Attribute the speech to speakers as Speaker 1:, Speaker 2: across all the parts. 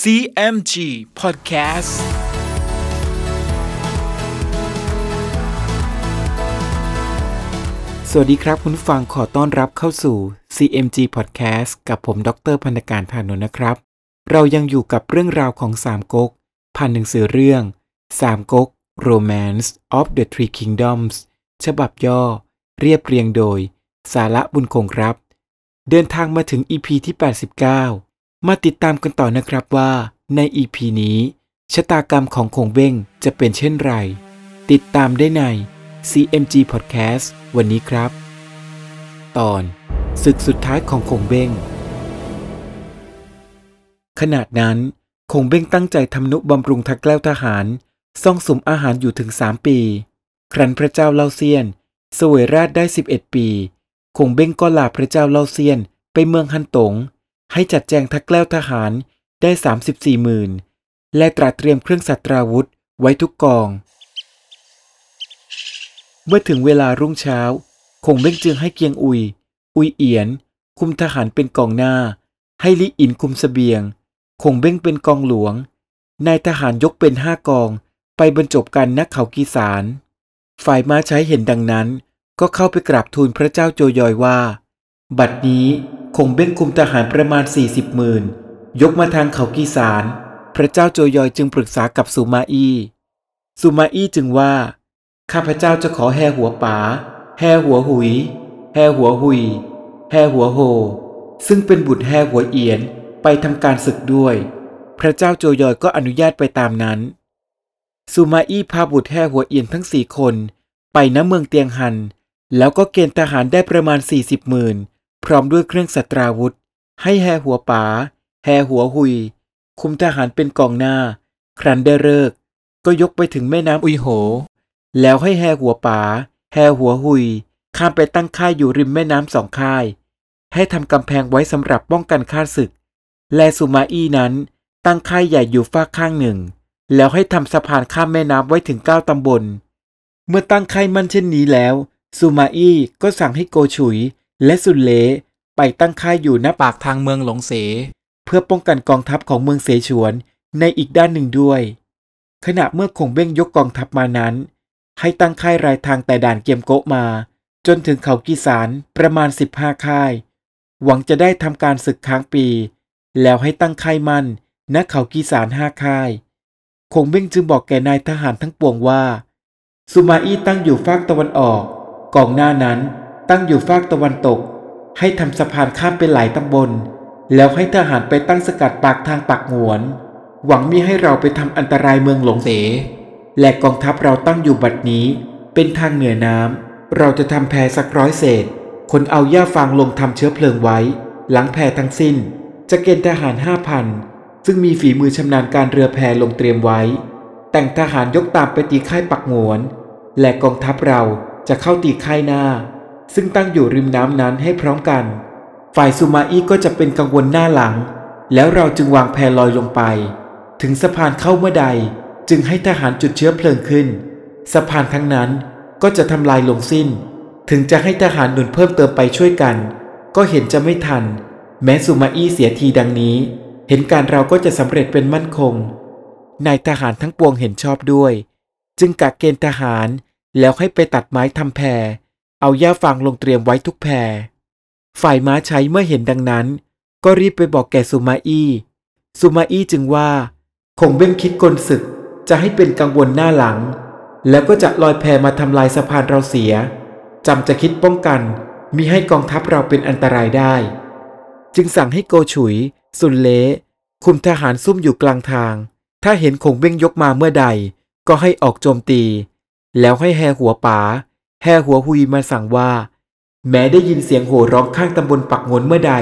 Speaker 1: CMG Podcast
Speaker 2: สวัสดีครับคุณฟังขอต้อนรับเข้าสู่ CMG Podcast กับผมดรพันธการธานนท์นะครับ เรายังอยู่กับเรื่องราวของสามก๊กผ่านหนังสือเรื่องสามก๊ก Romance of the Three Kingdoms ฉบับย่อ เรียบเรียงโดย สาระบุญคงครับ เดินทางมาถึง EP ที่ 89 มาติดตามกันต่อนะครับว่าใน EP นี้ ชะตากรรมของคงเบ้งจะเป็นเช่นไร ติดตามได้ใน CMG Podcast วันนี้ครับ ตอนศึกสุดท้ายของคงเบ้งขนาดนั้นคงเบ้งตั้งใจทำนุบำรุงทักแกล้วทหาร ซ่องสมอาหารอยู่ถึงสามปี ครั้นพระเจ้าเล่าเซียนเสวยราชได้ 11 ปี คงเบ้งก็ลาพระเจ้าเล่าเซียนไปเมืองฮันตง ให้จัดแจงทักแกล้วทหารได้ 34หมื่นและตราเตรียมเครื่องสัตราวุธไว้ทุกกอง เมื่อถึงเวลารุ่งเช้า คงเบ้งจึงให้เกียงอุย อุยเอียน คุมทหารเป็นกองหน้า ให้ลิอินคุมเสบียง คงเบ้งเป็นกองหลวง นายทหารยกเป็นห้ากอง ไปบรรจบกันนักเขากีสาร ฝ่ายม้าใช้เห็นดังนั้น ก็เข้าไปกราบทูลพระเจ้าโจยอยว่า บัดนี้ คงเบ้งคุมทหารประมาณสี่สิบหมื่นยกมาทางเขากีสารพระเจ้าโจยอยจึงปรึกษากับสุมาอี้สุมาอี้จึงว่า ข้าพเจ้าจะขอแห่หัวป๋า แห่หัวหุย แห่หัวหุย แห่หัวโหซึ่งเป็นบุตรแห่หัวเอียนไปทำการศึกด้วย พระเจ้าโจยอยก็อนุญาตไปตามนั้น สุมาอี้พาบุตรแห่หัวเอียนทั้งสี่คน ไปณเมืองเตียงหัน แล้วก็เกณฑ์ทหารได้ประมาณสี่สิบหมื่น พร้อมด้วยเครื่องสัตราวุธ ให้แห่หัวป๋าแห่หัวหุย คุมทหารเป็นกองหน้า ครันได้เลิก ก็ยกไปถึงแม่น้ำอุยโห แล้วให้แห่หัวป๋าแห่หัวหุย ข้ามไปตั้งค่ายอยู่ริมแม่น้ำสองค่าย ให้ทำกำแพงไว้สำหรับป้องกันข้าศึก และสุมาอี้นั้นตั้งค่ายใหญ่อยู่ฝากข้างหนึ่ง แล้วให้ทำสะพานข้ามแม่น้ำไว้ถึงเก้าตำบล เมื่อตั้งค่ายมั่นเช่นนี้แล้วสุมาอี้ก็สั่งให้โกฉุย และสุนเลไปตั้งค่ายอยู่หน้าปากทางเมืองหลงเส เพื่อป้องกันกองทัพของเมืองเสฉวนในอีกด้านหนึ่งด้วย ขณะเมื่อคงเบ้งยกกองทัพมานั้น ให้ตั้งค่ายรายทางแต่ด่านเกียมโกะมา จนถึงเขากีสารประมาณ 15 ค่าย หวังจะได้ทำการศึกค้างปี แล้วให้ตั้งค่ายมั่นณเขากีสารห้าค่ายคงเบ้งจึงบอกแก่นายทหารทั้งปวงว่าสุมาอี้ตั้งอยู่ฝากตะวันออก กองหน้านั้น ตั้งอยู่ฝากตะวันตก ให้ทำสะพานข้ามเป็นหลายตำบล แล้วให้ทหารไปตั้งสกัดปากทางปากงวน หวังมิให้เราไปทำอันตรายเมืองหลงเส และกองทัพเราตั้งอยู่บัดนี้ เป็นทางเหนือน้ำเราจะทำแพสักร้อยเศษ คนเอาหญ้าฟางลงทำเชื้อเพลิงไว้ หลังแพทั้งสิ้น จะเกณฑ์ทหารห้าพันซึ่งมีฝีมือชำนาญการเรือแพลงเตรียมไว้ แต่งทหารยกตามไปตีค่ายปักหงวน และกองทัพเราจะเข้าตีค่ายหน้า ซึ่งตั้งอยู่ริมน้ำนั้นให้พร้อมกัน ฝ่ายสุมาอี้ก็จะเป็นกังวลหน้าหลัง แล้วเราจึงวางแพลอยลงไป ถึงสะพานเข้าเมื่อใด จึงให้ทหารจุดเชื้อเพลิงขึ้น สะพานทั้งนั้นก็จะทำลายลงสิ้น ถึงจะให้ทหารหนุนเพิ่มเติมไปช่วยกัน ก็เห็นจะไม่ทัน แม้สุมาอี้เสียทีดังนี้ เห็นการเราก็จะสำเร็จเป็นมั่นคง นายทหารทั้งปวงเห็นชอบด้วย จึงกักเกณฑ์ทหารแล้วให้ไปตัดไม้ทำแพร เอาหญ้าฟางลงเตรียมไว้ทุกแพร ฝ่ายม้าใช้เมื่อเห็นดังนั้น ก็รีบไปบอกแก่สุมาอี้สุมาอี้จึงว่า คงเบ้งคิดกลศึกจะให้เป็นกังวลหน้าหลัง แล้วก็จะลอยแพมาทำลายสะพานเราเสียจำจะคิดป้องกันมิให้กองทัพเราเป็นอันตรายได้ จึงสั่งให้โกฉุย สุนเลคุมทหารซุ่มอยู่กลางทาง ถ้าเห็นคงเบ้งยกมาเมื่อใด ก็ให้ออกโจมตี แล้วให้แห่หัวป๋า แห่หัวหุยมาสั่งว่า แม้ได้ยินเสียงโห่ร้องข้างตำบลปักงนเมื่อใด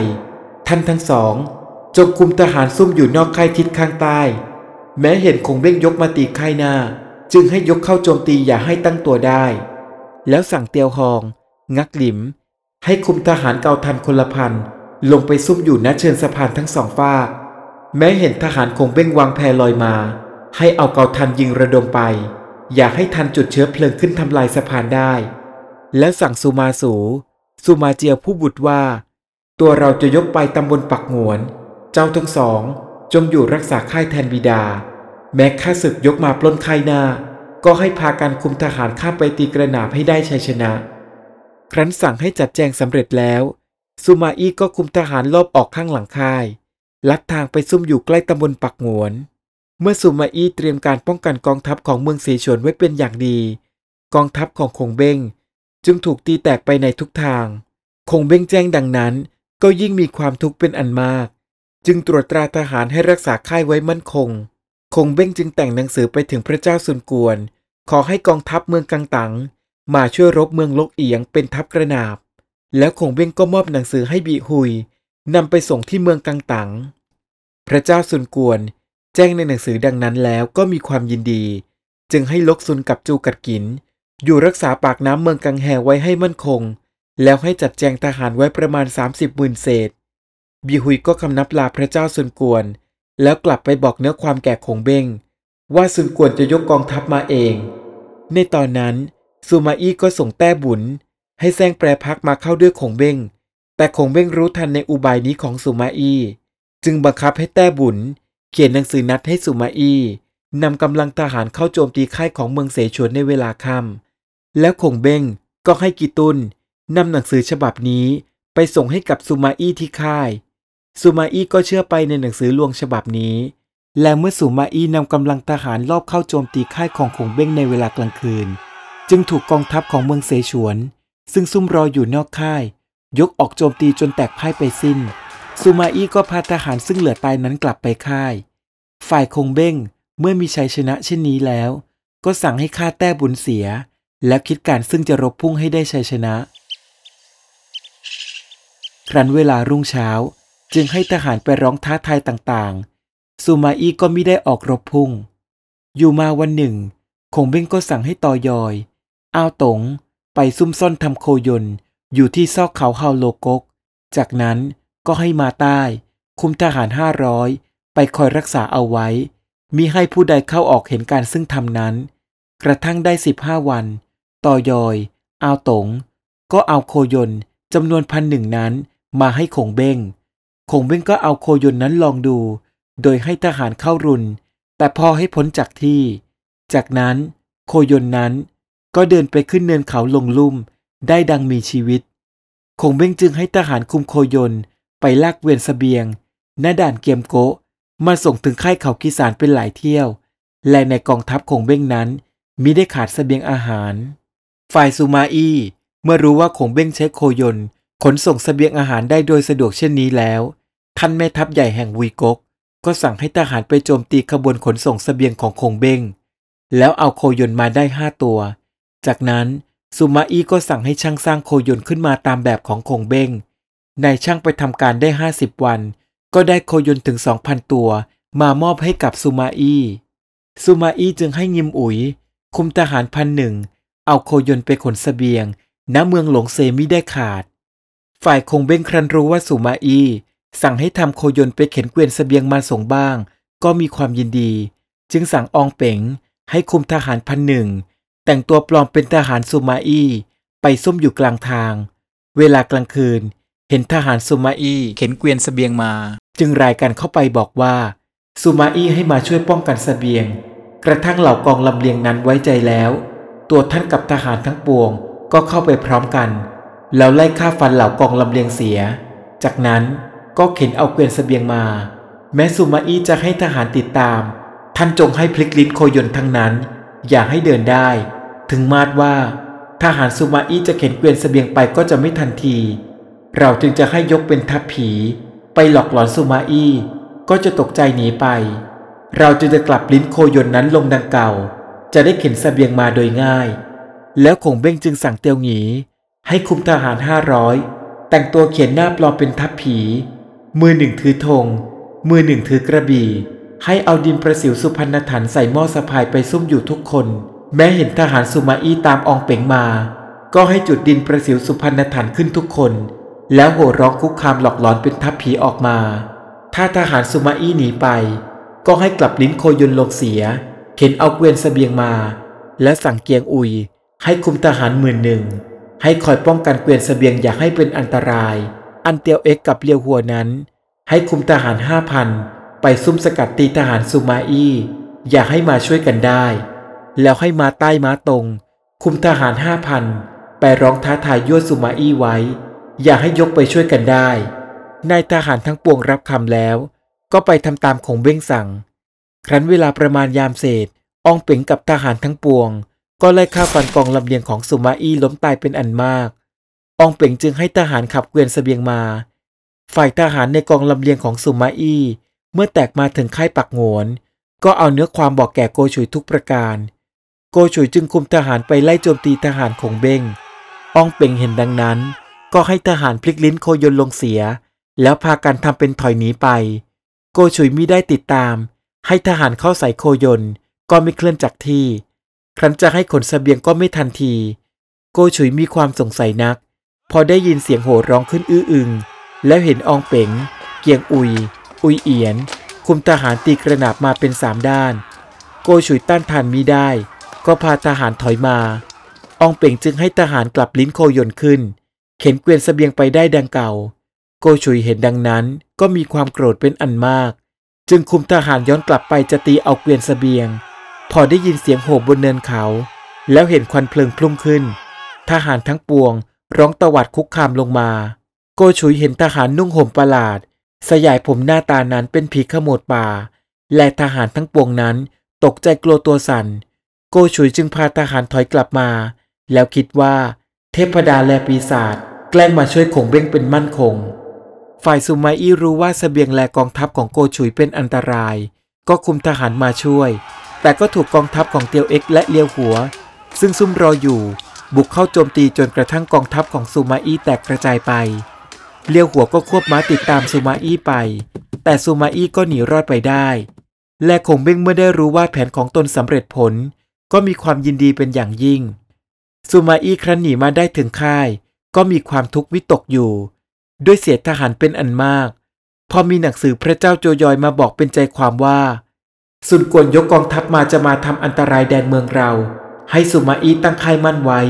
Speaker 2: ท่านทั้งสองจงคุมทหารซุ่มอยู่นอกค่ายทิศข้างใต้ แม้เห็นคงเบ้งยกมาตีค่ายหน้า จึงให้ยกเข้าโจมตีอย่าให้ตั้งตัวได้ แล้วสั่งเตียวหอง งักหลิม ให้คุมทหารเกาทันคนละพันลงไปซุ่มอยู่ณเชิญสะพานทั้งสองฝ้า แม้เห็นทหารคงเบ้งวางแพลอยมา ให้เอาเกาทันยิงระดมไป อย่าให้ทันจุดเชื้อเพลิงขึ้นทำลายสะพานได้ แล้วสั่งสุมาสูสุมาเจียผู้บุตรว่า ตัวเราจะยกไปตำบลปักหงวน เจ้าทั้งสอง จงอยู่รักษาค่ายแทนบิดา แม้ข้าศึกยกมาปล้นค่ายหน้า ก็ให้พาการคุมทหารข้ามไปตีกระหนาบให้ได้ชัยชนะ ครั้นสั่งให้จัดแจงสำเร็จแล้วซูมาอี้ก็คุมทหารลอบออกข้างหลังค่าย ลัดทางไปซุ่มอยู่ใกล้ตำบลปักหงวน เมื่อซูมาอี้เตรียมการป้องกันกองทัพของเมืองเสฉวนไว้เป็นอย่างดี กองทัพของคงเบ้งจึงถูกตีแตกไปในทุกทาง คงเบ้งแจ้งดังนั้น ก็ยิ่งมีความทุกข์เป็นอันมาก จึงตรวจตราทหารให้รักษาค่ายไว้มั่นคง คงเบ้งจึงแต่งหนังสือไปถึงพระเจ้าซุนกวน ขอให้กองทัพเมืองกังตังมาช่วยรบเมืองลกเอียงเป็นทัพกระนาบ แล้วคงเบ้งก็มอบหนังสือให้บีฮุยนำไปส่งที่เมืองกังตัง พระเจ้าซุนกวน แจ้งในหนังสือดังนั้นแล้วก็มีความยินดี จึงให้ลกซุนกับจูกัดกิน อยู่รักษาปากน้ำเมืองกังแฮไว้ให้มั่นคง แล้วให้จัดแจงทหารไว้ประมาณ 30หมื่นเศษ บีฮุยก็คำนับลาพระเจ้าซุนกวน แล้วกลับไปบอกเนื้อความแก่คงเบ้ง ว่าซุนกวนจะยกกองทัพมาเอง ในตอนนั้นซูมาอี้ก็ส่งแต้บุญ ให้แซงแปรพักมาเข้าด้วยคงเบ้ง แต่คงเบ้งรู้ทันในอุบายนี้ของซูมาอี้จึงบังคับให้แต้บุญ เขียนหนังสือนัดให้ซูมาอี้นำกำลังทหารเข้าโจมตีค่ายของเมืองเสฉวนในเวลาค่ำแล้วคงเบ้งก็ให้กีตุนนำหนังสือฉบับนี้ไปส่งให้กับซูมาอี้ที่ค่าย ซูมาอี้ก็เชื่อไปในหนังสือลวงฉบับนี้ และเมื่อซูมาอี้นำกำลังทหารลอบเข้าโจมตีค่ายของคงเบ้งในเวลากลางคืน จึงถูกกองทัพของเมืองเสฉวน ซึ่งซุ่มรออยู่นอกค่าย ยกออกโจมตีจนแตกพ่ายไปสิ้น ซูมาอี้ก็พาทหารซึ่งเหลือตายนั้นกลับไปค่าย ฝ่ายคงเบ้งเมื่อมีชัยชนะเช่นนี้แล้ว ก็สั่งให้ฆ่าแต้บุญเสีย แล้วคิดการซึ่งจะรบพุ่งให้ได้ชัยชนะ ครั้นเวลารุ่งเช้าจึงให้ทหารไปร้องท้าทายต่างๆ ซูมาอี้ก็ไม่ได้ออกรบพุ่ง อยู่มาวันหนึ่ง คงเบ้งก็สั่งให้ตอยอย อ้าวตง ไปซุ่มซ่อนทำโคยนอยู่ที่ซอกเขาเฮาโลกก จากนั้น ก็ให้มาใต้ คุมทหารห้าร้อยไปคอยรักษาเอาไว้ มิให้ผู้ใดเข้าออกเห็นการซึ่งทำนั้น กระทั่งได้สิบห้าวัน ต่อยอย อาวตง ก็เอาโคยนจำนวนพันหนึ่งนั้นมาให้คงเบ้งคงเบ้งก็เอาโคยนนั้นลองดู โดยให้ทหารเข้ารุน แต่พอให้พ้นจากที่ จากนั้นโคยนนั้นก็เดินไปขึ้นเนินเขาลงลุ่ม ได้ดังมีชีวิตคงเบ้งจึงให้ทหารคุมโคยน ไปลากเวียนสเสบียงหน้าด่านเกียมโกะมาส่งถึงค่ายเขากิสานเป็นหลายเที่ยว และในกองทัพคงเบ้งนั้นมิได้ขาดสเสบียงอาหาร ฝ่ายซูมาอี้เมื่อรู้ว่าคงเบ้งใช้โคยนขนส่งสเสบียงอาหารได้โดยสะดวกเช่นนี้แล้ว ท่านแม่ทัพใหญ่แห่งวีกก ก็สั่งให้ทหารไปโจมตีขบวนขนส่งสเสบียงของคงเบ้งแล้วเอาโคยนมาได้ห้าตัว จากนั้นซูมาอี้ก็สั่งให้ช่างสร้างโคยนขึ้นมาตามแบบของคงเบ้ง นายช่างไปทำการได้ห้าสิบวัน ก็ได้โคยนถึง 2,000 ตัว มามอบให้กับซูมาอี้ซูมาอี้จึงให้ยิมอุ๋ย คุมทหารพันหนึ่ง เอาโคยนไปขนสเสบียง ณเมืองหลงเซมิได้ขาด ฝ่ายคงเบ้งครันรู้ว่าซูมาอี้สั่งให้ทำโคยนไปเข็นเกวียนสเสบียงมาส่งบ้าง ก็มีความยินดี จึงสั่งอองเป๋งให้คุมทหารพันหนึ่ง แต่งตัวปลอมเป็นทหารซูมาอี้ไปซุ่มอยู่กลางทาง เวลากลางคืน เห็นทหารซูมาอี้เข็นเกวียนสเสบียงมา จึงรายกันเข้าไปบอกว่าซูมาอี้ให้มาช่วยป้องกันสเสบียง กระทั่งเหล่ากองลำเลียงนั้นไว้ใจแล้ว ตัวท่านกับทหารทั้งปวงก็เข้าไปพร้อมกัน แล้วไล่ฆ่าฟันเหล่ากองลำเลียงเสีย จากนั้นก็เข็นเอาเกวียนสเสบียงมา แม้ซูมาอี้จะให้ทหารติดตาม ท่านจงให้พลิกลิ้นโคยนทั้งนั้น อย่าให้เดินได้ ถึงมาดว่า ทหารซูมาอี้จะเข็นเกวียนสเสบียงไปก็จะไม่ทันที เราจึงจะให้ยกเป็นทัพผี ไปหลอกหลอนซูมาอี้ ก็จะตกใจหนีไป เราจะจะกลับลิ้นโคยนนั้นลงดังเก่า จะได้เข็นสเสบียงมาโดยง่าย แล้วคงเบ้งจึงสั่งเตียวหงีให้คุมทหารห้าร้อยแต่งตัวเขียนหน้าปลอมเป็นทัพผี มือหนึ่งถือธง มือหนึ่งถือกระบี่ ให้เอาดินประสิวสุพรรณฐานใส่หม้อสะพายไปซุ่มอยู่ทุกคน แม้เห็นทหารสุมาอี้ตามอองเป๋งมา ก็ให้จุดดินประสิวสุพรรณฐานขึ้นทุกคน แล้วโห่ร้องคุกคามหลอกหลอนเป็นทัพผีออกมา ถ้าทหารสุมาอี้หนีไป ก็ให้กลับลิ้นโคยนลงเสีย เข็นเอาเกวียนสเสบียงมา และสั่งเกียงอุย ให้คุมทหารหมื่นหนึ่ง ให้คอยป้องกันเกวียนสเสบียงอย่าให้เป็นอันตราย อันเตียวเอ็กกับเลียวหัวนั้น ให้คุมทหารห้าพันไปซุ่มสกัดตีทหารซูมาอี้อย่าให้มาช่วยกันได้ แล้วให้มาใต้ม้าตรง คุมทหารห้าพันไปร้องท้าทายยั่วซูมาอี้ไว้ อยากให้ยกไปช่วยกันได้ นายทหารทั้งปวงรับคำแล้ว ก็ไปทำตามของเบ้งสั่ง ครั้นเวลาประมาณยามเศษอองเป๋งกับทหารทั้งปวง ก็ไล่ฆ่าฟันกองลำเลียงของซูมาอี้ล้มตายเป็นอันมาก อองเป๋งจึงให้ทหารขับเกวียนเสบียงมา ฝ่ายทหารในกองลำเลียงของซูมาอี้เมื่อแตกมาถึงค่ายปักโงน ก็เอาเนื้อความบอกแก่โกชุยทุกประการ โกชุยจึงคุมทหารไปไล่โจมตีทหารของเบ้งอองเป่งเห็นดังนั้น ก็ให้ทหารพลิกลิ้นโคยนลงเสีย แล้วพากันทำเป็นถอยหนีไป โกชุยมิได้ติดตาม ให้ทหารเข้าใส่โคยนก็ไม่เคลื่อนจากที่ ครั้นจะให้ขนสเสบียงก็ไม่ทันที โกชุยมีความสงสัยนัก พอได้ยินเสียงโห่ร้องขึ้นอื้ออึง แล้วเห็นอองเป๋ง เกียงอุย อุยเอียน คุมทหารตีกระหนาบมาเป็นสามด้าน โกชุยต้านทานมิได้ ก็พาทหารถอยมา อองเป่งจึงให้ทหารกลับลิ้นโคยนขึ้น เข็นเกวียนเสบียงไปได้ดังเก่า โกชุยเห็นดังนั้นก็มีความโกรธเป็นอันมาก จึงคุมทหารย้อนกลับไปจะตีเอาเกวียนเสบียง พอได้ยินเสียงโห่บนเนินเขา แล้วเห็นควันเพลิงพุ่งขึ้น ทหารทั้งปวงร้องตวัดคุกคามลงมา โกชุยเห็นทหารนุ่งห่มประหลาด สยายผมหน้าตานั้นเป็นผีขโมดป่า และทหารทั้งปวงนั้นตกใจกลัวตัวสัน่น โกชุยจึงพาทหารถอยกลับมา แล้วคิดว่า เทพดาและปีศาจ แกล้งมาช่วยคงเบ้งเป็นมั่นคง ฝ่ายซูมาอี้รู้ว่าสเสบียงแลกองทัพของโกชุยเป็นอันตราย ก็คุมทหารมาช่วย แต่ก็ถูกกองทัพของเตียวเอ็กและเลียวหัว ซึ่งซุ่มรออยู่ บุกเข้าโจมตีจนกระทั่งกองทัพของซูมาอี้แตกกระจายไป เลียวหัวก็ควบม้าติดตามซูมาอี้ไป แต่ซูมาอี้ก็หนีรอดไปได้ และคงเบ้งเมื่อได้รู้ว่าแผนของตนสำเร็จผล ก็มีความยินดีเป็นอย่างยิ่งซูมาอี้ครั้นหนีมาได้ถึงค่าย ก็มีความทุกข์วิตกอยู่ ด้วยเสียทหารเป็นอันมาก พอมีหนังสือพระเจ้าโจยอยมาบอกเป็นใจความว่า สุนกวนยกกองทัพมาจะมาทำอันตรายแดนเมืองเรา ให้สุมาอี้ตั้งค่ายมั่นไว้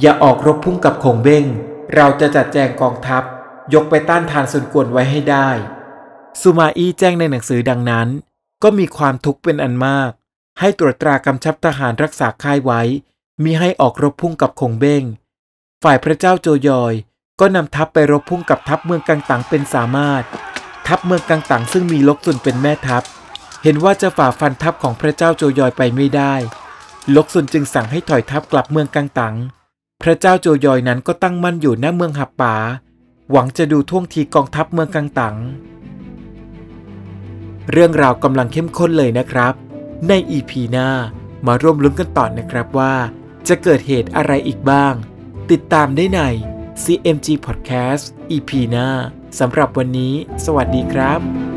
Speaker 2: อย่าออกรบพุ่งกับคงเบ้ง เราจะจัดแจงกองทัพ ยกไปต้านทานสุนกวนไว้ให้ได้ สุมาอี้แจ้งในหนังสือดังนั้น ก็มีความทุกข์เป็นอันมาก ให้ตรวจตรากำชับทหารรักษาค่ายไว้มีให้ออกรบพุ่งกับคงเบ้ง ฝ่ายพระเจ้าโจยอย ก็นำทัพไปรบพุ่งกับทัพเมืองกังตังเป็นสามารถ ทัพเมืองกังตังซึ่งมีลกซุนเป็นแม่ทัพ เห็นว่าจะฝ่าฟันทัพของพระเจ้าโจยอยไปไม่ได้ ลกซุนจึงสั่งให้ถอยทัพกลับเมืองกังตัง พระเจ้าโจยอยนั้นก็ตั้งมั่นอยู่หน้าเมืองหับป่าหวังจะดูท่วงทีกองทัพเมืองกังตัง เรื่องราวกำลังเข้มข้นเลยนะครับ ใน EP หน้ามาร่วมลุ้นกันต่อนะครับว่า จะเกิดเหตุอะไรอีกบ้าง ติดตามได้ใน CMG Podcast EP หน้าสำหรับวันนี้ สวัสดีครับ